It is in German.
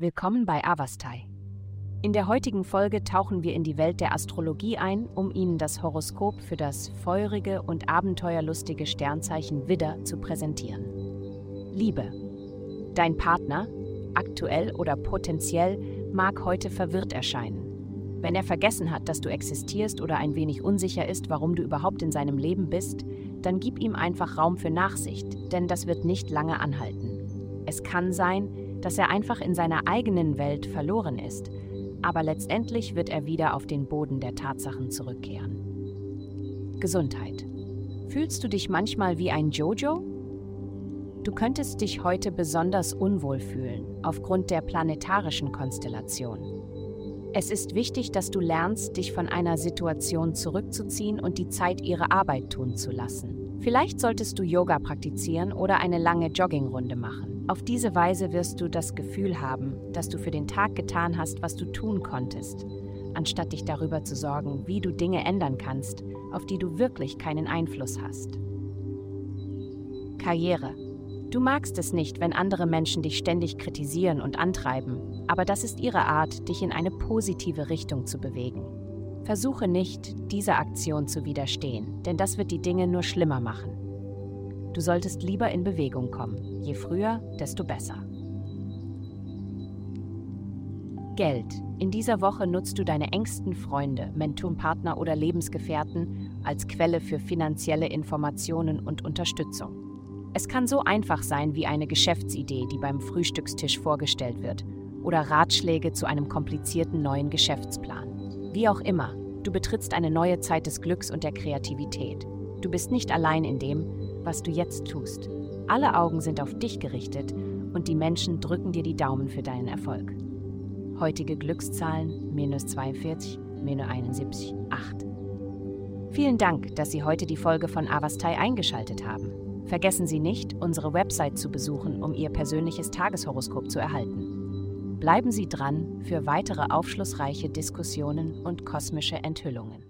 Willkommen bei Avastai. In der heutigen Folge tauchen wir in die Welt der Astrologie ein, um Ihnen das Horoskop für das feurige und abenteuerlustige Sternzeichen Widder zu präsentieren. Liebe. Dein Partner, aktuell oder potenziell, mag heute verwirrt erscheinen. Wenn er vergessen hat, dass du existierst oder ein wenig unsicher ist, warum du überhaupt in seinem Leben bist, dann gib ihm einfach Raum für Nachsicht, denn das wird nicht lange anhalten. Es kann sein, dass er einfach in seiner eigenen Welt verloren ist, aber letztendlich wird er wieder auf den Boden der Tatsachen zurückkehren. Gesundheit. Fühlst du dich manchmal wie ein Jojo? Du könntest dich heute besonders unwohl fühlen aufgrund der planetarischen Konstellation. Es ist wichtig, dass du lernst, dich von einer Situation zurückzuziehen und die Zeit ihre Arbeit tun zu lassen. Vielleicht solltest du Yoga praktizieren oder eine lange Joggingrunde machen. Auf diese Weise wirst du das Gefühl haben, dass du für den Tag getan hast, was du tun konntest, anstatt dich darüber zu sorgen, wie du Dinge ändern kannst, auf die du wirklich keinen Einfluss hast. Karriere. Du magst es nicht, wenn andere Menschen dich ständig kritisieren und antreiben, aber das ist ihre Art, dich in eine positive Richtung zu bewegen. Versuche nicht, dieser Aktion zu widerstehen, denn das wird die Dinge nur schlimmer machen. Du solltest lieber in Bewegung kommen. Je früher, desto besser. Geld. In dieser Woche nutzt du deine engsten Freunde, Mentorenpartner oder Lebensgefährten als Quelle für finanzielle Informationen und Unterstützung. Es kann so einfach sein wie eine Geschäftsidee, die beim Frühstückstisch vorgestellt wird, oder Ratschläge zu einem komplizierten neuen Geschäftsplan. Wie auch immer, du betrittst eine neue Zeit des Glücks und der Kreativität. Du bist nicht allein in dem, was du jetzt tust. Alle Augen sind auf dich gerichtet und die Menschen drücken dir die Daumen für deinen Erfolg. Heutige Glückszahlen minus 42, minus 71, 8. Vielen Dank, dass Sie heute die Folge von Avastai eingeschaltet haben. Vergessen Sie nicht, unsere Website zu besuchen, um Ihr persönliches Tageshoroskop zu erhalten. Bleiben Sie dran für weitere aufschlussreiche Diskussionen und kosmische Enthüllungen.